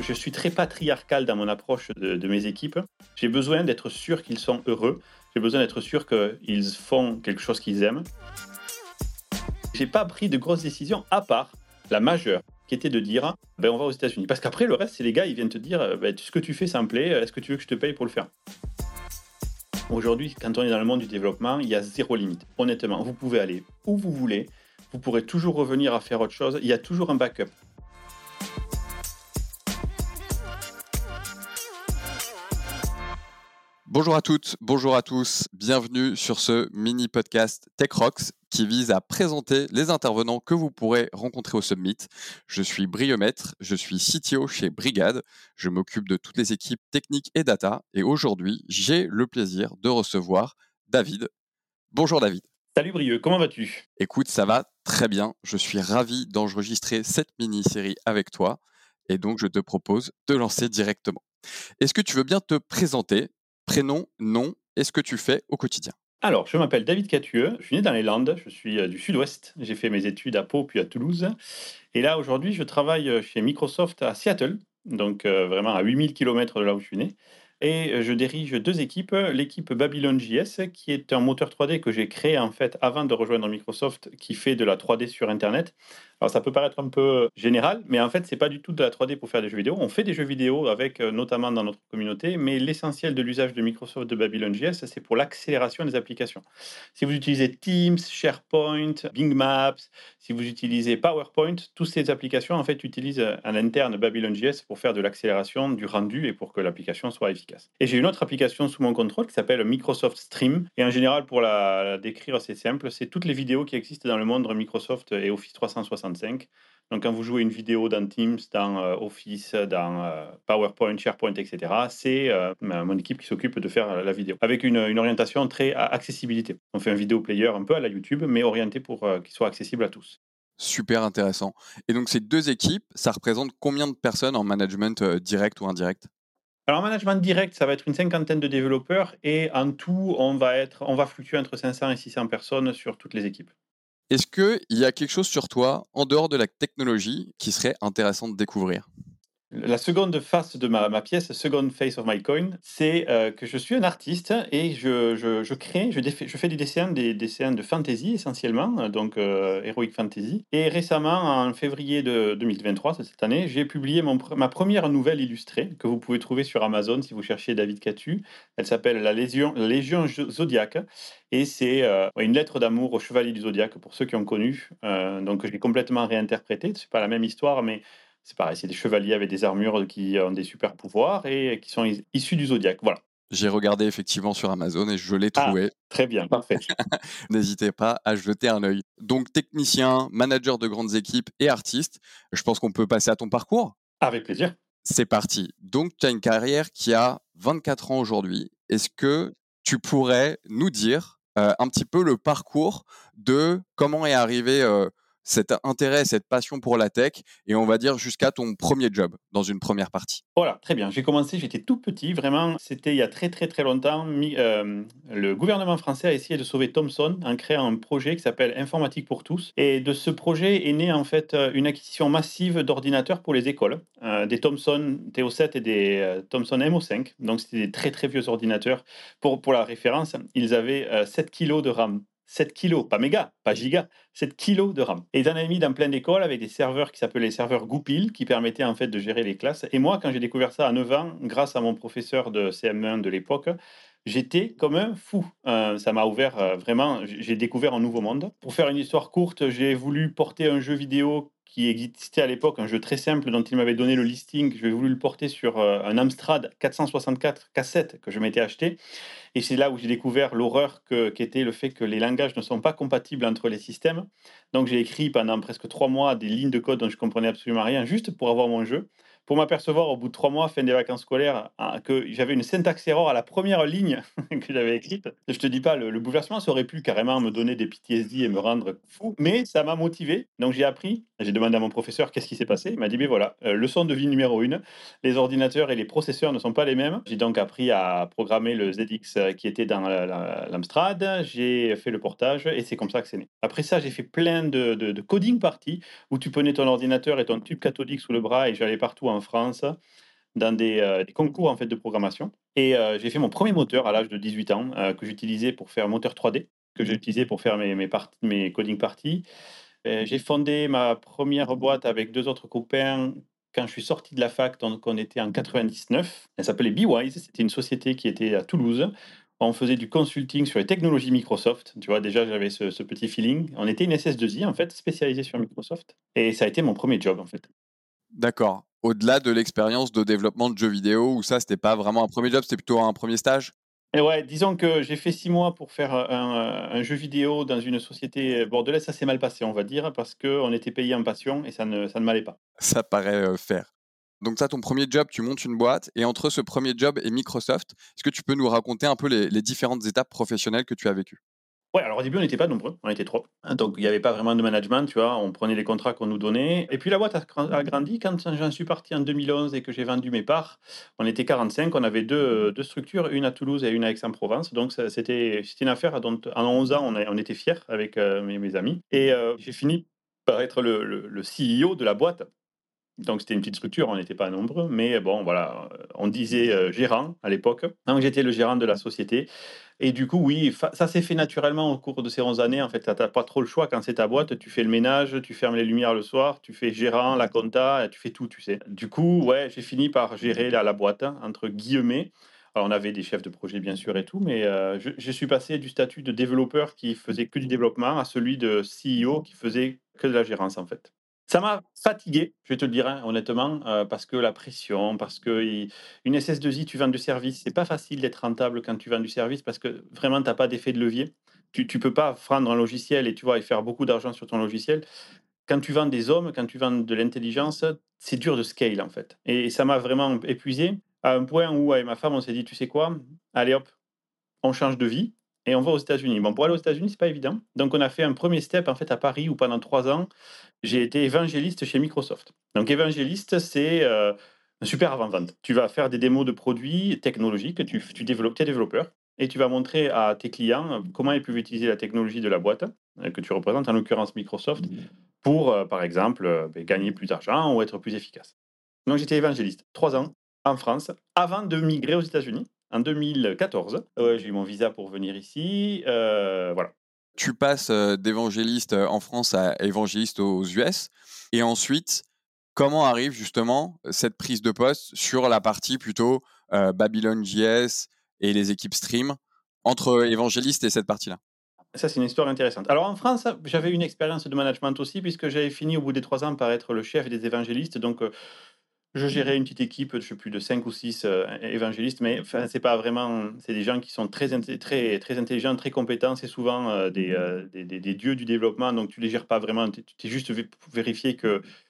Je suis très patriarcal dans mon approche de, mes équipes. J'ai besoin d'être sûr qu'ils sont heureux. J'ai besoin d'être sûr qu'ils font quelque chose qu'ils aiment. J'ai pas pris de grosses décisions à part la majeure qui était de dire ben, on va aux États-Unis. Parce qu'après, le reste, c'est les gars, ils viennent te dire ben, ce que tu fais, ça me plaît, est-ce que tu veux que je te paye pour le faire? Aujourd'hui, quand on est dans le monde du développement, il y a zéro limite. Honnêtement, vous pouvez aller où vous voulez, vous pourrez toujours revenir à faire autre chose, il y a toujours un backup. Bonjour à toutes, bonjour à tous, bienvenue sur ce mini podcast Tech Rocks qui vise à présenter les intervenants que vous pourrez rencontrer au Summit. Je suis Briomètre, je suis CTO chez Brigade, je m'occupe de toutes les équipes techniques et data et aujourd'hui j'ai le plaisir de recevoir David. Bonjour David. Salut Brieux, comment vas-tu? Écoute, ça va très bien, je suis ravi d'enregistrer cette mini-série avec toi et donc je te propose de lancer directement. Est-ce que tu veux bien te présenter Prénom, nom, et ce que tu fais au quotidien? Alors, je m'appelle David Catueux, je suis né dans les Landes, je suis euh, du sud-ouest. J'ai fait mes études à Pau puis à Toulouse. Et là, aujourd'hui, je travaille euh, chez Microsoft à Seattle, donc euh, vraiment à 8000 km de là où je suis né. Et je dirige deux équipes. L'équipe Babylon.js, qui est un moteur 3D que j'ai créé en fait avant de rejoindre Microsoft, qui fait de la 3D sur Internet. Alors ça peut paraître un peu général, mais en fait c'est pas du tout de la 3D pour faire des jeux vidéo. On fait des jeux vidéo avec, euh, notamment dans notre communauté, mais l'essentiel de l'usage de Microsoft de Babylon.js, c'est pour l'accélération des applications. Si vous utilisez Teams, SharePoint, Bing Maps, si vous utilisez PowerPoint, toutes ces applications en fait utilisent à l'interne Babylon.js pour faire de l'accélération du rendu et pour que l'application soit efficace. Et j'ai une autre application sous mon contrôle qui s'appelle Microsoft Stream. Et en général, pour la, décrire, c'est simple, c'est toutes les vidéos qui existent dans le monde de Microsoft et Office 360 donc, quand vous jouez une vidéo dans Teams, dans euh, Office, dans euh, PowerPoint, SharePoint, etc., c'est euh, mon équipe qui s'occupe de faire la vidéo, avec une, orientation très à accessibilité. On fait un vidéo player un peu à la YouTube, mais orienté pour qu'il soit accessible à tous. Super intéressant. Et donc, ces deux équipes, ça représente combien de personnes en management direct ou indirect? Alors, en management direct, ça va être une cinquantaine de développeurs et en tout, on va, être, on va fluctuer entre 500 et 600 personnes sur toutes les équipes. Est-ce qu'il y a quelque chose sur toi, en dehors de la technologie, qui serait intéressant de découvrir? La seconde face de ma, pièce, second face of my coin, c'est euh, que je suis un artiste et je, je, crée, je, je, fais des dessins, des, dessins de fantasy essentiellement, donc euh, heroic fantasy. Et récemment, en février de 2023, cette année, j'ai publié mon, ma première nouvelle illustrée que vous pouvez trouver sur Amazon si vous cherchez David Catu. Elle s'appelle La Légion, Légion Zodiac et c'est euh, une lettre d'amour au chevalier du Zodiac pour ceux qui ont connu. donc je l'ai complètement réinterprété. C'est pas la même histoire, mais c'est pareil, c'est des chevaliers avec des armures qui ont des super pouvoirs et qui sont issus du zodiaque. Voilà. J'ai regardé effectivement sur Amazon et je l'ai ah, trouvé. très bien, parfait. N'hésitez pas à jeter un œil. Donc technicien, manager de grandes équipes et artiste, je pense qu'on peut passer à ton parcours? Avec plaisir. C'est parti. Donc tu as une carrière qui a 24 ans aujourd'hui. Est-ce que tu pourrais nous dire euh, un petit peu le parcours de comment est arrivé euh, cet intérêt, cette passion pour la tech, et on va dire jusqu'à ton premier job dans une première partie Voilà, très bien. J'ai commencé, j'étais tout petit, vraiment, c'était il y a très très très longtemps. Euh, le gouvernement français a essayé de sauver Thomson en créant un projet qui s'appelle Informatique pour tous. Et de ce projet est née en fait euh, une acquisition massive d'ordinateurs pour les écoles, euh, des Thomson TO7 et des Thomson MO5. Donc c'était des très très vieux ordinateurs. Pour, pour la référence, ils avaient 7 kg de RAM. 7 kilos, pas méga, pas giga, 7 kilos de RAM. Et ils en avaient mis dans plein d'écoles avec des serveurs qui s'appelaient les serveurs Goupil, qui permettaient en fait de gérer les classes. Et moi, quand j'ai découvert ça à 9 ans, grâce à mon professeur de CM1 de l'époque, j'étais comme un fou. Euh, ça m'a ouvert euh, vraiment, j'ai découvert un nouveau monde. Pour faire une histoire courte, j'ai voulu porter un jeu vidéo qui existait à l'époque, un jeu très simple dont il m'avait donné le listing. J'ai voulu le porter sur euh, un Amstrad 464 cassette que je m'étais acheté. Et c'est là où j'ai découvert l'horreur qu'était le fait que les langages ne sont pas compatibles entre les systèmes. Donc j'ai écrit pendant presque trois mois des lignes de code dont je comprenais absolument rien, juste pour avoir mon jeu pour m'apercevoir au bout de trois mois, fin des vacances scolaires, hein, que j'avais une syntaxe error à la première ligne que j'avais écrite. Je te dis pas, le, bouleversement, ça aurait pu carrément me donner des PTSD et me rendre fou, mais ça m'a motivé. Donc j'ai appris, j'ai demandé à mon professeur qu'est-ce qui s'est passé. Il m'a dit, ben voilà, euh, leçon de vie numéro une, les ordinateurs et les processeurs ne sont pas les mêmes. J'ai donc appris à programmer le ZX euh, qui était dans l'Amstrad, j'ai fait le portage et c'est comme ça que c'est né. Après ça, j'ai fait plein de, de, de coding parties où tu prenais ton ordinateur et ton tube cathodique sous le bras et j'allais partout en en France dans des, heu, des concours, en fait, de programmation et heu, j'ai fait mon premier moteur à l'âge de 18 ans, heu, que j'utilisais pour faire moteur 3D, que j'ai utilisé pour faire mes mes part mes coding parties. J'ai fondé ma première boîte avec 2 autres copains quand je suis sorti de la fac, donc on était en 99. Elle s'appelait Bewise, c'était une société qui était à Toulouse. On faisait du consulting sur les technologies Microsoft. Tu vois, déjà, j'avais ce ce petit feeling. On était une SS2I, en fait, spécialisée sur Microsoft et ça a été mon premier job, en fait. D'accord. Au-delà de l'expérience de développement de jeux vidéo où ça, c'était pas vraiment un premier job, c'était plutôt un premier stage? Et ouais, disons que j'ai fait 6 mois pour faire, un, un jeu vidéo dans une société bordelaise. Ça s'est mal passé, on va dire, parce qu'on était payé en passion et ça ne ça ne m'allait pas. Ça paraît, heu, faire. Donc ça, ton premier job, tu montes une boîte et entre ce premier job et Microsoft, est-ce que tu peux nous raconter un peu les les différentes étapes professionnelles que tu as vécues? Ouais, alors au début, on n'était pas nombreux, on était 3. Hein, donc il y avait pas vraiment de management, tu vois? On prenait les contrats qu'on nous donnait et puis la boîte a gran a grandi. Quand j'en suis parti en 2011 et que j'ai vendu mes parts, on était 45, on avait 2, heu, 2 structures, une à Toulouse et une à Aix-en-Provence. Donc c'était une affaire dont en 11 ans, on était fiers avec, heu, mes amis et heu, j'ai fini par être le le le CEO de la boîte. Donc c'était une petite structure, on n'était pas nombreux, mais bon voilà, on disait, heu, gérant à l'époque. Donc j'étais le gérant de la société et du coup, oui, ça s'est fait naturellement au cours de ces 11 années. En fait, tu as pas trop le choix quand c'est ta boîte, tu fais le ménage, tu fermes les lumières le soir, tu fais gérant, la compta, tu fais tout, tu sais? Du coup, ouais, j'ai fini par gérer la la «boîte» hein, entre guillemets. Alors on avait des chefs de projet bien sûr et tout, mais je je suis passé du statut de développeur qui faisait que du développement à celui de CEO qui faisait que de la gérance, en fait. Ça m'a fatigué, je vais te le dire, hein, honnêtement, heu, parce que la pression, parce que une SS2I, tu vends du service, c'est pas facile d'être rentable quand tu vends du service parce que vraiment tu as pas d'effet de levier. Tu tu peux pas vendre un logiciel et tu vois, et faire beaucoup d'argent sur ton logiciel. Quand tu vends des hommes, quand tu vends de l'intelligence, c'est dur de scale, en fait et ça m'a vraiment épuisé à un point où avec ma femme, on s'est dit: «Tu sais quoi? Allez hop, on change de vie et on va aux États-Unis». Bon, pour aller aux États-Unis, c'est pas évident. Donc on a fait un premier step, en fait, à Paris où pendant 3 ans, j'ai été évangéliste chez Microsoft. Donc évangéliste, c'est, heu, un super avant-vente. Tu vas faire des démos de produits technologiques, tu tu développes tu es développeur et tu vas montrer à tes clients, heu, comment ils peuvent utiliser la technologie de la boîte, heu, que tu représentes, en l'occurrence Microsoft, pour, heu, par exemple, beh, gagner plus d'argent ou être plus efficace. Donc j'étais évangéliste 3 ans en France avant de migrer aux États-Unis en 2014. Ouais, j'ai eu mon visa pour venir ici, heu, voilà. Tu passes, heu, d'évangéliste, heu, en France à évangéliste aux US et ensuite, comment arrive justement cette prise de poste sur la partie plutôt, heu, Babylone JS et les équipes stream, entre évangéliste et cette partie-là? Ça, c'est une histoire intéressante. Alors en France, j'avais une expérience de management aussi puisque j'avais fini au bout des 3 ans par être le chef des évangélistes donc je gérais une petite équipe, je sais plus de 5 ou 6, heu, é évangélistes mais enfin, c'est pas vraiment c'est des gens qui sont très très très intelligents, très compétents. C'est souvent, heu, des, heu, des des des dieux du développement donc tu les gères pas vraiment, tu es juste vé pour vérifier qu'ils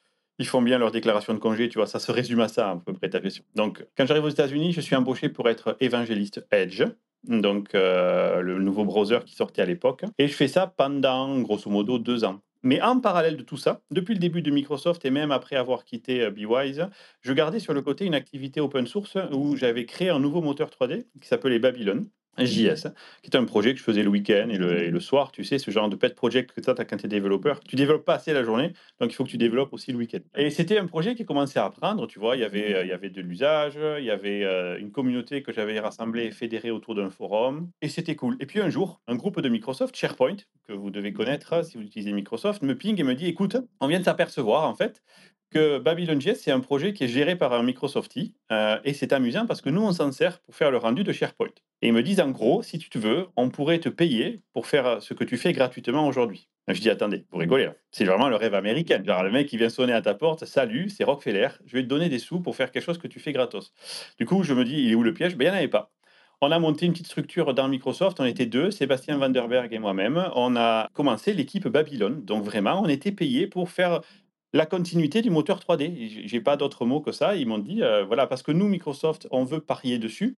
font bien leur déclaration de congé, tu vois? Ça se résume à ça à peu près ta gestion. Donc quand j'arrive aux États-Unis, je suis embauché pour être évangéliste Edge, donc le nouveau browser qui sortait à l'époque et je fais ça pendant grosso modo 2 ans. Mais en parallèle de tout ça, depuis le début de Microsoft et même après avoir quitté, heu, Bewise, je gardais sur le côté une activité open source où j'avais créé un nouveau moteur 3D qui s'appelait Babylon JS, qui est un projet que je faisais le week-end et le et le soir, tu sais? Ce genre de pet project que tu as quand tu es développeur. Tu développes pas assez la journée, donc il faut que tu développes aussi le week-end et c'était un projet qui commençait à prendre, tu vois? Il y avait, heu, il y avait de l'usage, il y avait, heu, une communauté que j'avais rassemblée et fédérée autour d'un forum et c'était cool et puis un jour, un groupe de Microsoft, SharePoint, que vous devez connaître si vous utilisez Microsoft, me ping et me dit: «Écoute, on vient de s'apercevoir en fait que Babylone JS, c'est un projet qui est géré par un Microsoftie, heu et c'est amusant parce que nous, on s'en sert pour faire le rendu de SharePoint» et ils me disent: «En gros, si tu te veux, on pourrait te payer pour faire, heu, ce que tu fais gratuitement aujourd'hui». Je dis: «Attendez, vous rigolez là? C'est vraiment le rêve américain, genre le mec il vient sonner à ta porte: «Salut, c'est Rockefeller, je vais te donner des sous pour faire quelque chose que tu fais gratos». Du coup, je me dis: «Il est où le piège?» ben, il y en avait pas. On a monté une petite structure dans Microsoft, on était 2, Sébastien Vanderberg et moi-même. On a commencé l'équipe Babylone, donc vraiment, on était payés pour faire la continuité du moteur 3D et j'ai pas d'autres mots que ça. Ils m'ont dit, heu: «Voilà, parce que nous, Microsoft, on veut parier dessus.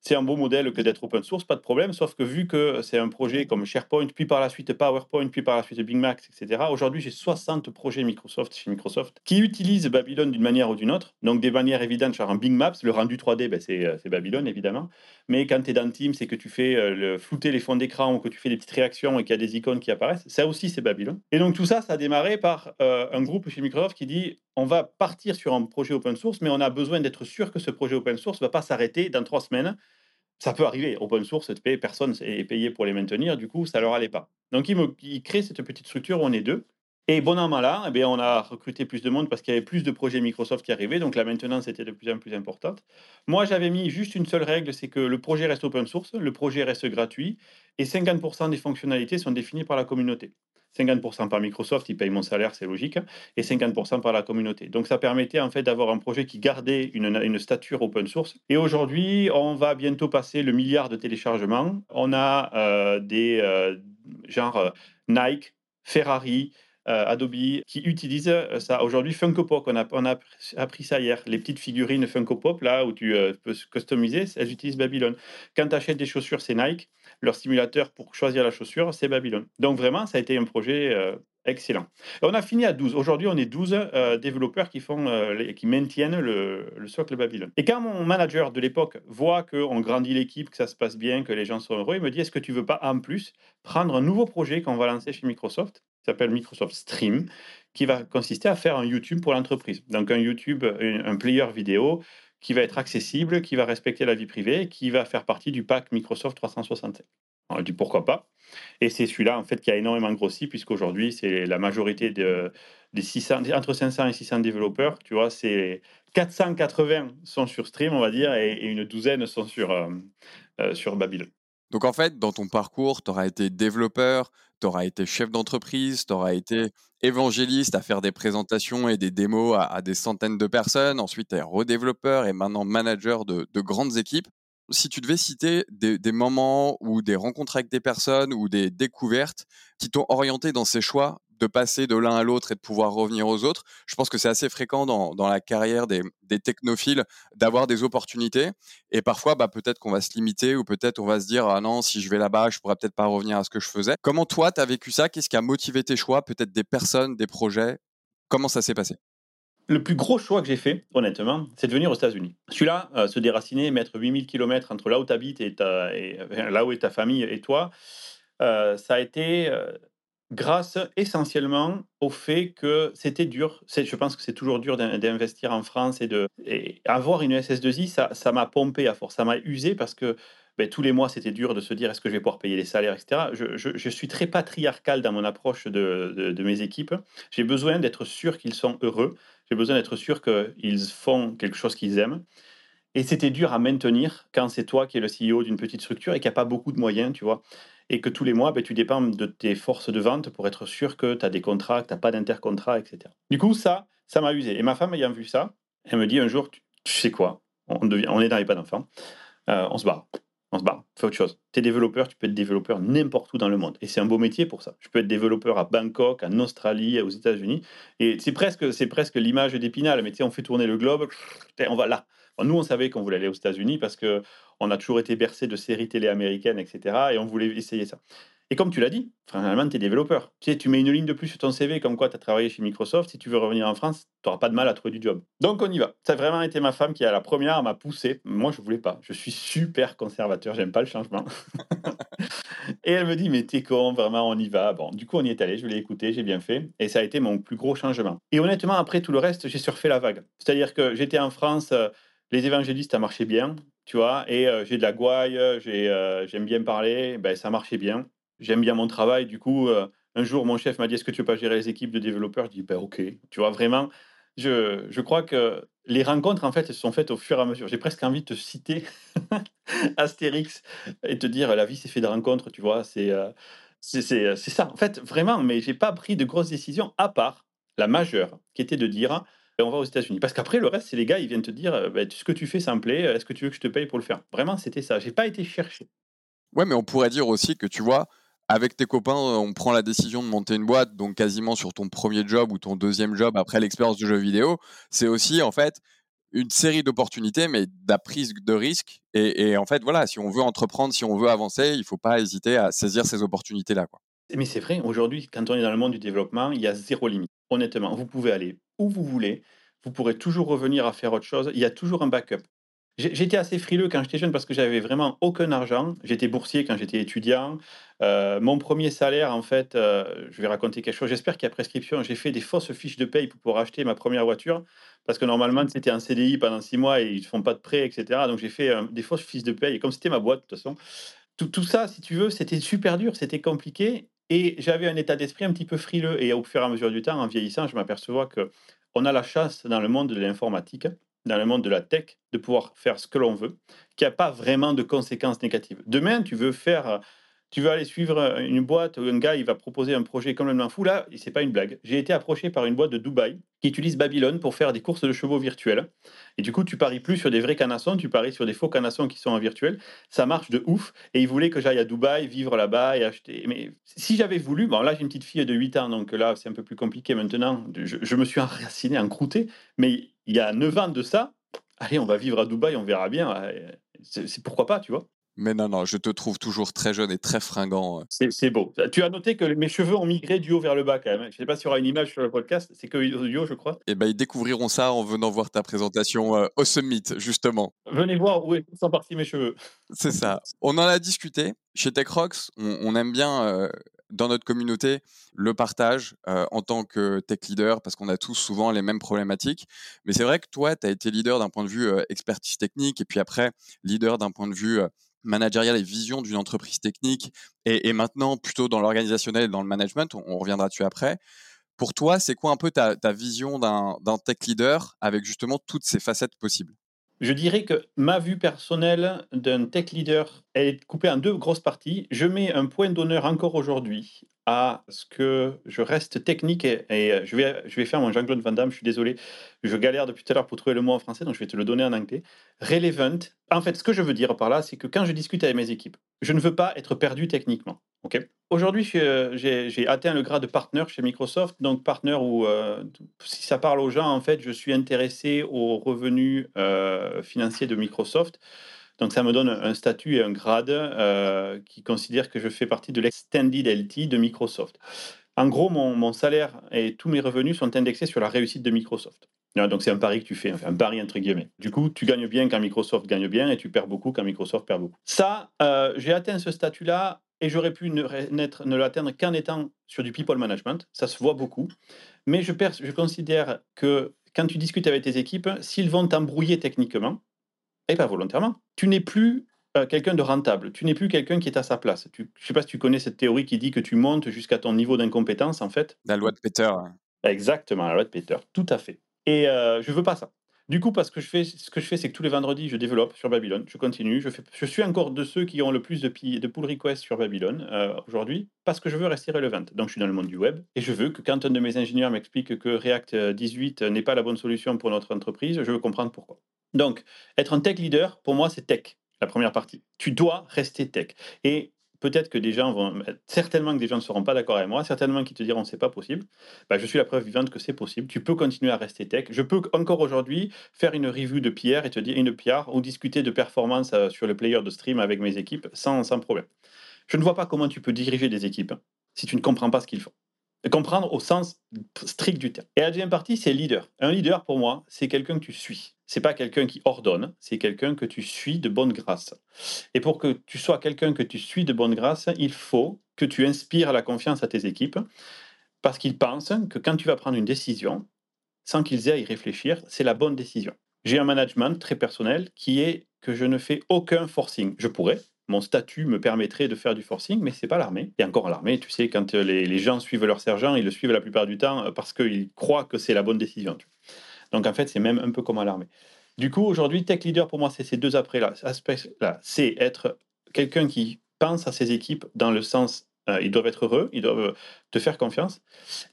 C'est un beau modèle que d'être open source, pas de problème, sauf que vu que c'est un projet comme SharePoint, puis par la suite PowerPoint, puis par la suite Big Mac, etc., aujourd'hui j'ai 60 projets Microsoft chez Microsoft qui utilisent Babylon d'une manière ou d'une autre. Donc des manières évidentes, genre un Big Maps, le rendu 3D, ben, euh, c'est Babylon évidemment. Mais quand tu es dans Teams, c'est que tu fais euh, le, flouter les fonds d'écran ou que tu fais des petites réactions et qu'il y a des icônes qui apparaissent, ça aussi c'est Babylon. Et donc tout ça, ça a démarré par euh, un groupe chez Microsoft qui dit on va partir sur un projet open source, mais on a besoin d'être sûr que ce projet open source ne va pas s'arrêter dans trois semaines ça peut arriver. Open source, personne n'est payé pour les maintenir, du coup, ça leur allait pas. Donc, ils, me, créent cette petite structure où on est deux. Et bon an, mal an, eh on a recruté plus de monde parce qu'il y avait plus de projets Microsoft qui arrivaient, donc la maintenance était de plus en plus importante. Moi, j'avais mis juste une seule règle, c'est que le projet reste open source, le projet reste gratuit, et 50% des fonctionnalités sont définies par la communauté. 50% par Microsoft, ils payent mon salaire, c'est logique, et 50% par la communauté. Donc ça permettait en fait d'avoir un projet qui gardait une, une, stature open source. Et aujourd'hui, on va bientôt passer le milliard de téléchargements. On a euh, des euh, genre euh, Nike, Ferrari, Adobe qui utilisent ça. Aujourd'hui, Funko Pop, on a, on a appris ça hier. Les petites figurines Funko Pop, là, où tu peux customiser, elles utilisent Babylon. Quand tu achètes des chaussures, c'est Nike leur simulateur pour choisir la chaussure, c'est Babylon. Donc vraiment, ça a été un projet euh, excellent. on a fini à 12. Aujourd'hui, on est 12 euh, développeurs qui, font, euh, qui maintiennent le, socle Babylon. Et quand mon manager de l'époque voit qu'on grandit l'équipe, que ça se passe bien, que les gens sont heureux, il me dit, est-ce que tu veux pas en plus prendre un nouveau projet qu'on va lancer chez Microsoft, qui s'appelle Microsoft Stream, qui va consister à faire un YouTube pour l'entreprise. Donc un YouTube, un player vidéo qui va être accessible, qui va respecter la vie privée, qui va faire partie du pack Microsoft 365. On dit pourquoi pas. Et c'est celui-là en fait qui a énormément grossi puisqu'aujourd'hui c'est la majorité de, des 600, entre 500 et 600 développeurs. Tu vois, c'est 480 sont sur Stream, on va dire, et, une douzaine sont sur, euh, euh, sur Babylon. Donc en fait, dans ton parcours, tu auras été développeur, tu auras été chef d'entreprise, tu auras été évangéliste à faire des présentations et des démos à, des centaines de personnes. Ensuite, tu es redéveloppeur et maintenant manager de, grandes équipes. Si tu devais citer des, des, moments ou des rencontres avec des personnes ou des découvertes qui t'ont orienté dans ces choix de passer de l'un à l'autre et de pouvoir revenir aux autres. Je pense que c'est assez fréquent dans, dans, la carrière des, des technophiles d'avoir des opportunités. Et parfois, bah, peut-être qu'on va se limiter ou peut-être on va se dire, ah non, si je vais là-bas, je pourrais peut-être pas revenir à ce que je faisais. Comment toi, tu as vécu ça? Qu'est-ce qui a motivé tes choix Peut-être des personnes, des projets? Comment ça s'est passé? Le plus gros choix que j'ai fait, honnêtement, c'est de venir aux États-Unis. Celui-là, euh, se déraciner, mettre 8000 km entre là où tu habites et, ta, et là où est ta famille et toi, euh, ça a été euh, grâce essentiellement au fait que c'était dur. Je pense que c'est toujours dur d'investir en France et de avoir une SS2I, ça m'a pompé à force, ça m'a usé parce que ben, tous les mois c'était dur de se dire est-ce que je vais pouvoir payer les salaires, etc. Je, suis très patriarcal dans mon approche de, de mes équipes. J'ai besoin d'être sûr qu'ils sont heureux. J'ai besoin d'être sûr qu'ils font quelque chose qu'ils aiment. Et c'était dur à maintenir quand c'est toi qui es le CEO d'une petite structure et qui n'a pas beaucoup de moyens, tu vois et que tous les mois, ben, tu dépends de tes forces de vente pour être sûr que tu as des contrats, que tu n'as pas d'intercontrat, etc. Du coup, ça, ça m'a usé. Et ma femme ayant vu ça, elle me dit un jour, tu, sais quoi, on, devient, on est dans les pas d'enfants, euh, on se barre. On se barre, fais autre chose. Tu es développeur, tu peux être développeur n'importe où dans le monde. Et c'est un beau métier pour ça. Je peux être développeur à Bangkok, en Australie, aux États-Unis. Et c'est presque, c'est presque l'image d'Épinal. Mais tu sais, on fait tourner le globe, on va là. nous, on savait qu'on voulait aller aux États-Unis parce que on a toujours été bercé de séries télé américaines, etc. Et on voulait essayer ça. Et comme tu l'as dit, finalement, tu es développeur. Tu, sais, tu mets une ligne de plus sur ton CV comme quoi tu as travaillé chez Microsoft. Si tu veux revenir en France, tu n'auras pas de mal à trouver du job. Donc on y va. Ça a vraiment été ma femme qui, à la première, m'a poussé. Moi, je voulais pas. Je suis super conservateur. J'aime pas le changement. et elle me dit, mais t'es con, vraiment, on y va. Bon, du coup, on y est allé. Je l'ai écouté, j'ai bien fait. Et ça a été mon plus gros changement. Et honnêtement, après tout le reste, j'ai surfé la vague. C'est-à-dire que j'étais en France. Euh, les évangélistes, ça marchait bien tu vois, et euh, j'ai de la gouaille, euh, j'aime bien parler, ben, ça marchait bien. J'aime bien mon travail, du coup, euh, un jour, mon chef m'a dit, est-ce que tu veux pas gérer les équipes de développeurs? Je dis, ben ok, tu vois, vraiment, je, je crois que les rencontres, en fait, elles se sont faites au fur et à mesure. J'ai presque envie de te citer Astérix et te dire, la vie, c'est fait de rencontres, tu vois, c'est c'est ça, en fait, vraiment, mais j'ai pas pris de grosses décisions, à part la majeure, qui était de dire, on va aux États-Unis. Parce qu'après, le reste, c'est les gars, ils viennent te dire, euh, bah, ce que tu fais, ça me plaît, est-ce que tu veux que je te paye pour le faire? Vraiment, c'était ça. J'ai pas été chercher. Ouais, mais on pourrait dire aussi que tu vois, avec tes copains, on prend la décision de monter une boîte, donc quasiment sur ton premier job ou ton deuxième job après l'expérience du jeu vidéo. C'est aussi, en fait, une série d'opportunités, mais de la prise de risque. Et, en fait, voilà, si on veut entreprendre, si on veut avancer, il ne faut pas hésiter à saisir ces opportunités-là. Mais c'est vrai, aujourd'hui, quand on est dans le monde du développement, il y a zéro limite. Honnêtement, vous pouvez aller où vous voulez, vous pourrez toujours revenir à faire autre chose, il y a toujours un backup. J'étais assez frileux quand j'étais jeune parce que j'avais vraiment aucun argent. J'étais boursier quand j'étais étudiant. Euh, mon premier salaire, en fait, euh, je vais raconter quelque chose. J'espère qu'il y a prescription. J'ai fait des fausses fiches de paye pour pouvoir acheter ma première voiture parce que normalement, c'était un CDI pendant six mois et ils ne font pas de prêt, etc. Donc, j'ai fait euh, des fausses fiches de paye. Et comme c'était ma boîte, de toute façon, tout, tout ça, si tu veux, c'était super dur, c'était compliqué. Et j'avais un état d'esprit un petit peu frileux. Et au fur et à mesure du temps, en vieillissant, je m'aperçois que on a la chasse dans le monde de l'informatique dans le monde de la tech, de pouvoir faire ce que l'on veut, qui a pas vraiment de conséquences négatives. Demain, tu veux faire tu veux aller suivre une boîte un gars il va proposer un projet complètement fou. Là, c'est pas une blague. J'ai été approché par une boîte de Dubaï qui utilise Babylone pour faire des courses de chevaux virtuelles. Et du coup, tu paries plus sur des vrais canassons, tu paries sur des faux canassons qui sont en virtuel. Ça marche de ouf. Et ils voulaient que j'aille à Dubaï, vivre là-bas et acheter. Mais si j'avais voulu, bon là j'ai une petite fille de 8 ans, donc là c'est un peu plus compliqué maintenant. Je, me suis enraciné, encrouté. Mais il y a 9 ans de ça, allez, on va vivre à Dubaï, on verra bien. C'est pourquoi pas, tu vois. Mais non, non, je te trouve toujours très jeune et très fringant. Euh. C'est beau. Tu as noté que mes cheveux ont migré du haut vers le bas quand même. Je ne sais pas s'il y aura une image sur le podcast, c'est que audio, je crois. Eh ben, ils découvriront ça en venant voir ta présentation euh, au Summit, justement. Venez voir où sont partis mes cheveux. C'est ça. On en a discuté. Chez TechRox, on, on aime bien euh, dans notre communauté le partage en tant que tech leader parce qu'on a tous souvent les mêmes problématiques. Mais c'est vrai que toi, tu as été leader d'un point de vue expertise technique et puis après leader d'un point de vue managérial et vision d'une entreprise technique et, maintenant plutôt dans l'organisationnel et dans le management. On, reviendra dessus après. Pour toi, c'est quoi un peu ta, ta vision d'un tech leader avec justement toutes ces facettes possibles? Je dirais que ma vue personnelle d'un tech leader est coupée en deux grosses parties. Je mets un point d'honneur encore aujourd'hui à ce que je reste technique et, je, vais, je vais faire mon Jean-Claude Van Damme, je suis désolé, je galère depuis tout à l'heure pour trouver le mot en français, donc je vais te le donner en anglais. Relevant. En fait, ce que je veux dire par là, c'est que quand je discute avec mes équipes, je ne veux pas être perdu techniquement. Aujourd'hui, euh, j'ai atteint le grade de partner chez Microsoft. Donc, partner où, euh, si ça parle aux gens, en fait, je suis intéressé aux revenus financiers de Microsoft. Donc ça me donne un statut et un grade euh, qui considère que je fais partie de l'extended LT de Microsoft. En gros, mon, salaire et tous mes revenus sont indexés sur la réussite de Microsoft. Donc c'est un pari que tu fais, un pari entre guillemets. Du coup, tu gagnes bien quand Microsoft gagne bien et tu perds beaucoup quand Microsoft perd beaucoup. Ça, euh, j'ai atteint ce statut-là et j'aurais pu ne, ne l'atteindre qu'en étant sur du people management. Ça se voit beaucoup. Mais je, je considère que quand tu discutes avec tes équipes, s'ils vont t'embrouiller techniquement, et pas volontairement, tu n'es plus euh, quelqu'un de rentable, tu n'es plus quelqu'un qui est à sa place. je ne sais pas si tu connais cette théorie qui dit que tu montes jusqu'à ton niveau d'incompétence, en fait. La loi de Peter. Exactement, la loi de Peter, tout à fait. Et euh, je veux pas ça. Du coup, parce que je fais, ce que je fais, c'est que tous les vendredis, je développe sur Babylone, je continue, je, suis encore de ceux qui ont le plus de, de pull requests sur Babylone euh, aujourd'hui, parce que je veux rester relevant. Donc, je suis dans le monde du web, et je veux que quand un de mes ingénieurs m'explique que React 18 n'est pas la bonne solution pour notre entreprise, je veux comprendre pourquoi. Donc, être un tech leader, pour moi, c'est tech, la première partie. Tu dois rester tech. Et peut-être que des gens vont, certainement que des gens ne seront pas d'accord avec moi, certainement qu'ils te diront c'est pas possible. Bah, je suis la preuve vivante que c'est possible. Tu peux continuer à rester tech. Je peux encore aujourd'hui faire une review de Pierre et te dire une Pierre ou discuter de performance euh, sur le player de stream avec mes équipes sans, sans problème. Je ne vois pas comment tu peux diriger des équipes si tu ne comprends pas ce qu'ils font comprendre au sens strict du terme. Et la deuxième partie, c'est leader. Un leader, pour moi, c'est quelqu'un que tu suis. C'est pas quelqu'un qui ordonne, c'est quelqu'un que tu suis de bonne grâce. Et pour que tu sois quelqu'un que tu suis de bonne grâce, il faut que tu inspires la confiance à tes équipes, parce qu'ils pensent que quand tu vas prendre une décision, sans qu'ils aient à y réfléchir, c'est la bonne décision. J'ai un management très personnel qui est que je ne fais aucun forcing. Je pourrais, mon statut me permettrait de faire du forcing, mais c'est pas l'armée. Et encore l'armée, tu sais, quand euh, les, gens suivent leur sergent, ils le suivent la plupart du temps euh, parce qu'ils croient que c'est la bonne décision. Donc en fait, c'est même un peu comme à l'armée. Du coup, aujourd'hui, tech leader pour moi, c'est ces deux aspects-là. Aspects-là, c'est être quelqu'un qui pense à ses équipes dans le sens euh, ils doivent être heureux, ils doivent te faire confiance,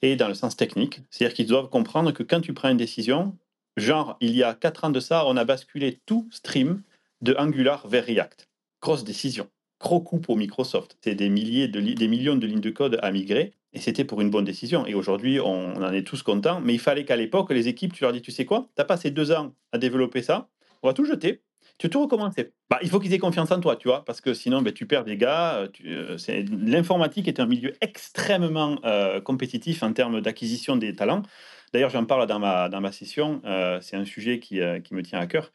et dans le sens technique, c'est-à-dire qu'ils doivent comprendre que quand tu prends une décision, genre il y a quatre ans de ça, on a basculé tout stream de Angular vers React grosse décision, gros coup pour Microsoft. C'est des milliers de des millions de lignes de code à migrer. Et c'était pour une bonne décision. Et aujourd'hui, on, en est tous contents. Mais il fallait qu'à l'époque, les équipes, tu leur dis, tu sais quoi, tu as passé deux ans à développer ça, on va tout jeter. Tu tout recommencer? Bah, il faut qu'ils aient confiance en toi, tu vois, parce que sinon, ben, tu perds des gars. Euh, l'informatique est un milieu extrêmement euh, compétitif en termes d'acquisition des talents. D'ailleurs, j'en parle dans ma, dans ma session. Euh, c'est un sujet qui, qui, me tient à cœur.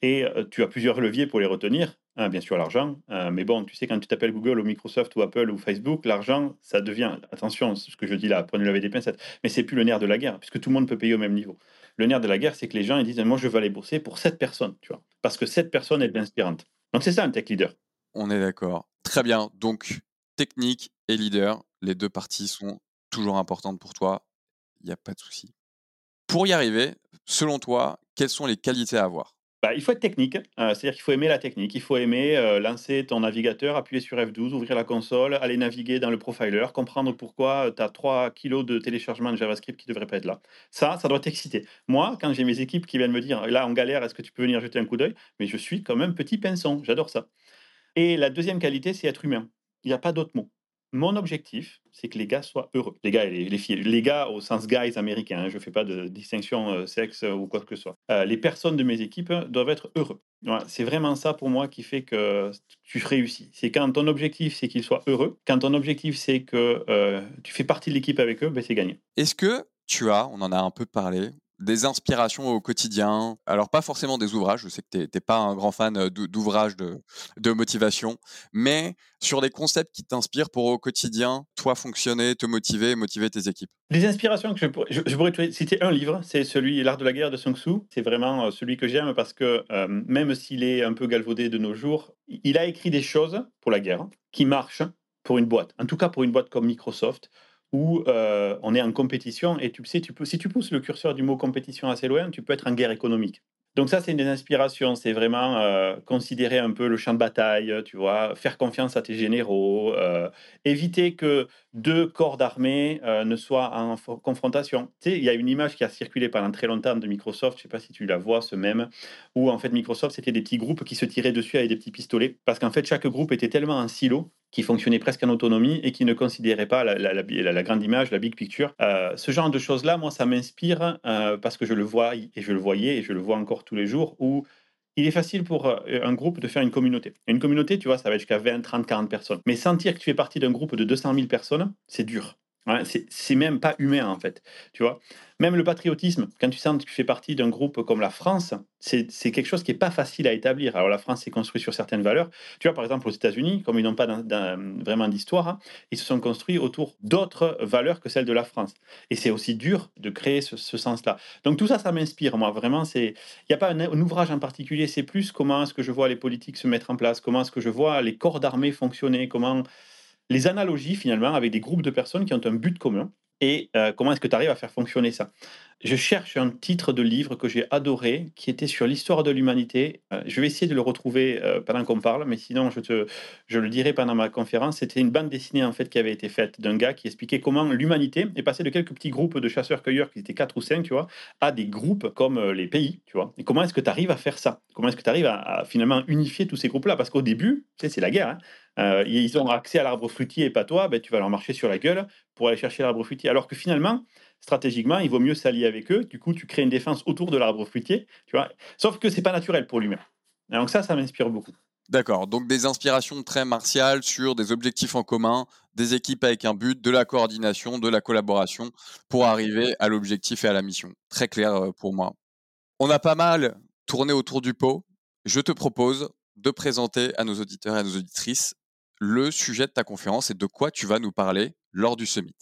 Et tu as plusieurs leviers pour les retenir. Hein, bien sûr, l'argent. mais bon, tu sais, quand tu t'appelles Google ou Microsoft ou Apple ou Facebook, l'argent, ça devient, attention, ce que je dis là, prenez-le avec des pincettes, mais c'est plus le nerf de la guerre, puisque tout le monde peut payer au même niveau. Le nerf de la guerre, c'est que les gens ils disent Moi, je veux aller bosser pour cette personne, tu vois, parce que cette personne est inspirante. Donc, c'est ça un tech leader. On est d'accord. Très bien. Donc, technique et leader, les deux parties sont toujours importantes pour toi. Il n'y a pas de souci. Pour y arriver, selon toi, quelles sont les qualités à avoir? Bah, il faut être technique, euh, c'est-à-dire qu'il faut aimer la technique. Il faut aimer euh, lancer ton navigateur, appuyer sur F12, ouvrir la console, aller naviguer dans le profiler, comprendre pourquoi tu as 3 kilos de téléchargement de JavaScript qui ne devrait pas être là. Ça, ça doit t'exciter. Moi, quand j'ai mes équipes qui viennent me dire, là, en galère, est-ce que tu peux venir jeter un coup d'œil? Mais je suis quand même petit pinson, j'adore ça. Et la deuxième qualité, c'est être humain. Il n'y a pas d'autre mot. Mon objectif, c'est que les gars soient heureux. Les gars et les, filles. Les gars au sens guys américain. Hein, je ne fais pas de distinction euh, sexe euh, ou quoi que ce soit. Euh, les personnes de mes équipes doivent être heureux. c'est vraiment ça pour moi qui fait que tu réussis. C'est quand ton objectif, c'est qu'ils soient heureux. Quand ton objectif, c'est que tu fais partie de l'équipe avec eux, ben, c'est gagné. Est-ce que tu as, on en a un peu parlé, des inspirations au quotidien. Alors, pas forcément des ouvrages, je sais que tu n'es pas un grand fan d'ouvrages de, motivation, mais sur des concepts qui t'inspirent pour au quotidien, toi, fonctionner, te motiver motiver tes équipes. Les inspirations que je pourrais, je, pourrais citer un livre, c'est celui L'art de la guerre de Sun Tzu. C'est vraiment celui que j'aime parce que même s'il est un peu galvaudé de nos jours, il a écrit des choses pour la guerre qui marchent pour une boîte. En tout cas, pour une boîte comme Microsoft où euh, on est en compétition et tu sais, si tu pousses le curseur du mot compétition assez loin, tu peux être en guerre économique. Donc ça, c'est une des inspirations, c'est vraiment euh, considérer un peu le champ de bataille, tu vois, faire confiance à tes généraux, euh, éviter que deux corps d'armée ne soient en confrontation. Tu sais, il y a une image qui a circulé pendant très longtemps de Microsoft, je sais pas si tu la vois, ce même, où en fait Microsoft, c'était des petits groupes qui se tiraient dessus avec des petits pistolets, parce qu'en fait, chaque groupe était tellement en silo qui fonctionnait presque en autonomie et qui ne considérait pas la, grande image, la big picture. Euh, ce genre de choses-là, moi, ça m'inspire euh, parce que je le vois et je le voyais et je le vois encore tous les jours où il est facile pour euh, un groupe de faire une communauté. Une communauté, tu vois, ça va jusqu'à 20, 30, 40 personnes. Mais sentir que tu fais partie d'un groupe de 200 000 personnes, c'est dur. C'est même pas humain, en fait. Tu vois même le patriotisme, quand tu sens que tu fais partie d'un groupe comme la France, c'est quelque chose qui n'est pas facile à établir. Alors la France s'est construite sur certaines valeurs. Tu vois, par exemple, aux États-Unis, comme ils n'ont pas vraiment d'histoire, hein, ils se sont construits autour d'autres valeurs que celles de la France. Et c'est aussi dur de créer ce, sens-là. Donc tout ça, ça m'inspire, moi. Vraiment, il n'y a pas un, un, ouvrage en particulier, c'est plus comment est-ce que je vois les politiques se mettre en place, comment est-ce que je vois les corps d'armée fonctionner, comment les analogies finalement avec des groupes de personnes qui ont un but commun. Et euh, comment est-ce que tu arrives à faire fonctionner ça? Je cherche un titre de livre que j'ai adoré, qui était sur l'histoire de l'humanité. Euh, je vais essayer de le retrouver euh, pendant qu'on parle, mais sinon je, te, je le dirai pendant ma conférence. C'était une bande dessinée en fait qui avait été faite d'un gars qui expliquait comment l'humanité est passée de quelques petits groupes de chasseurs-cueilleurs qui étaient 4 ou 5, tu vois, à des groupes comme les pays, tu vois. Et comment est-ce que tu arrives à faire ça? Comment est-ce que tu arrives à, finalement unifier tous ces groupes-là? Parce qu'au début, tu sais, c'est la guerre. Hein. Euh, ils ont accès à l'arbre fruitier et pas toi, ben, tu vas leur marcher sur la gueule pour aller chercher l'arbre fruitier. Alors que finalement, stratégiquement, il vaut mieux s'allier avec eux. Du coup, tu crées une défense autour de l'arbre fruitier. Sauf que c'est pas naturel pour lui-même. Donc ça, ça m'inspire beaucoup. D'accord, donc des inspirations très martiales sur des objectifs en commun, des équipes avec un but, de la coordination, de la collaboration pour arriver à l'objectif et à la mission. Très clair euh, pour moi. On a pas mal tourné autour du pot. Je te propose de présenter à nos auditeurs et à nos auditrices le sujet de ta conférence et de quoi tu vas nous parler lors du summit.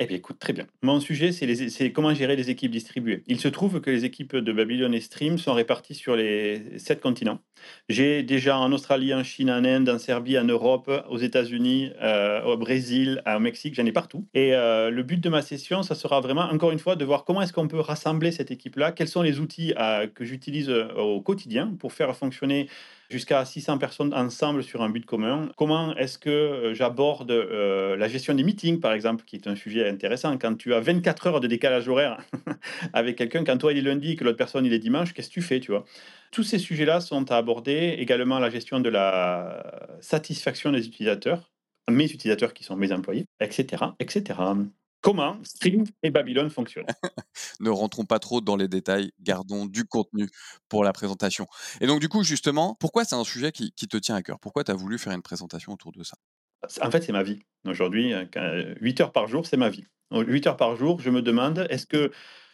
Eh bien, écoute, très bien. Mon sujet, c'est comment gérer les équipes distribuées. Il se trouve que les équipes de Babylon et Stream sont réparties sur les sept continents. J'ai déjà en Australie, en Chine, en Inde, en Serbie, en Europe, aux États-Unis, euh, au Brésil, au Mexique, j'en ai partout. Et euh, le but de ma session, ça sera vraiment, encore une fois, de voir comment est-ce qu'on peut rassembler cette équipe-là, quels sont les outils euh, que j'utilise au quotidien pour faire fonctionner jusqu'à 600 personnes ensemble sur un but commun. Comment est-ce que euh, j'aborde euh, la gestion des meetings, par exemple, qui est un sujet intéressant. Quand tu as 24 heures de décalage horaire avec quelqu'un, quand toi il est lundi et que l'autre personne il est dimanche, qu'est-ce que tu fais, tu vois? Tous ces sujets-là sont à aborder. Également la gestion de la satisfaction des utilisateurs mes utilisateurs qui sont mes employés, etc., etc. Comment Stream et Babylone fonctionnent. ne rentrons pas trop dans les détails, gardons du contenu pour la présentation. Et donc du coup, justement, pourquoi c'est un sujet qui, te tient à cœur? Pourquoi tu as voulu faire une présentation autour de ça? En fait, c'est ma vie. Aujourd'hui, 8 euh, heures par jour, c'est ma vie. 8 heures par jour, je me demande, est-ce que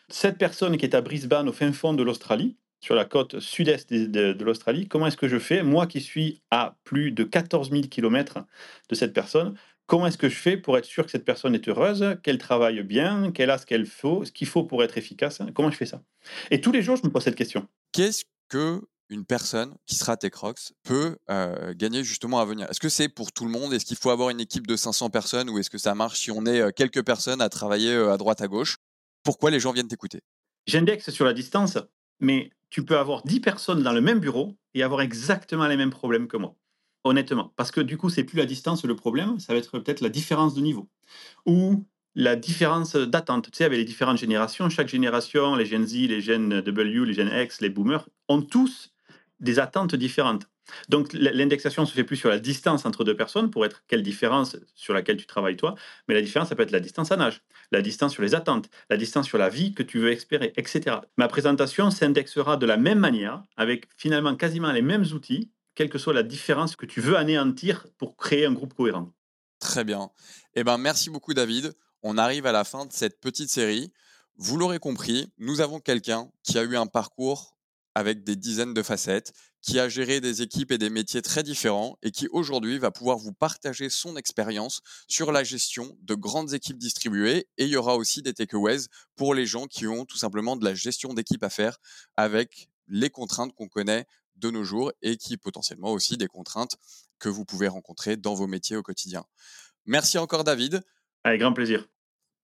cette personne qui est à Brisbane, au fin fond de l'Australie, sur la côte sud-est de, l'Australie, comment est-ce que je fais, moi qui suis à plus de 14 000 km de cette personne, comment est-ce que je fais pour être sûr que cette personne est heureuse, qu'elle travaille bien, qu'elle a ce qu'il faut, ce qu'il faut pour être efficace Comment je fais ça? Et tous les jours, je me pose cette question. Qu'est-ce que une personne qui sera Techrox peut euh, gagner justement à venir? Est-ce que c'est pour tout le monde? Est-ce qu'il faut avoir une équipe de 500 personnes ou est-ce que ça marche si on est euh, quelques personnes à travailler euh, à droite à gauche? Pourquoi les gens viennent t'écouter? J'indexe sur la distance, mais tu peux avoir 10 personnes dans le même bureau et avoir exactement les mêmes problèmes que moi. Honnêtement. Parce que du coup, c'est plus la distance le problème, ça va être peut-être la différence de niveau. Ou la différence d'attente. Tu sais, avec les différentes générations, chaque génération, les Gen Z, les Gen W, les Gen X, les boomers, ont tous des attentes différentes. Donc l'indexation se fait plus sur la distance entre deux personnes pour être quelle différence sur laquelle tu travailles toi, mais la différence ça peut être la distance en âge, la distance sur les attentes, la distance sur la vie que tu veux espérer, etc. Ma présentation s'indexera de la même manière avec finalement quasiment les mêmes outils, quelle que soit la différence que tu veux anéantir pour créer un groupe cohérent. Très bien. Eh ben merci beaucoup David. On arrive à la fin de cette petite série. Vous l'aurez compris, nous avons quelqu'un qui a eu un parcours avec des dizaines de facettes, qui a géré des équipes et des métiers très différents et qui aujourd'hui va pouvoir vous partager son expérience sur la gestion de grandes équipes distribuées. Et il y aura aussi des takeaways pour les gens qui ont tout simplement de la gestion d'équipe à faire avec les contraintes qu'on connaît de nos jours et qui potentiellement aussi des contraintes que vous pouvez rencontrer dans vos métiers au quotidien. Merci encore David. Avec grand plaisir.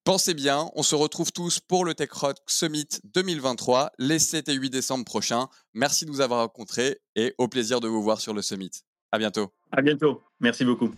Pensez bien, on se retrouve tous pour le Tech Rock Summit 2023 les 7 et 8 décembre prochains. Merci de nous avoir rencontrés et au plaisir de vous voir sur le Summit. À bientôt. À bientôt. Merci beaucoup.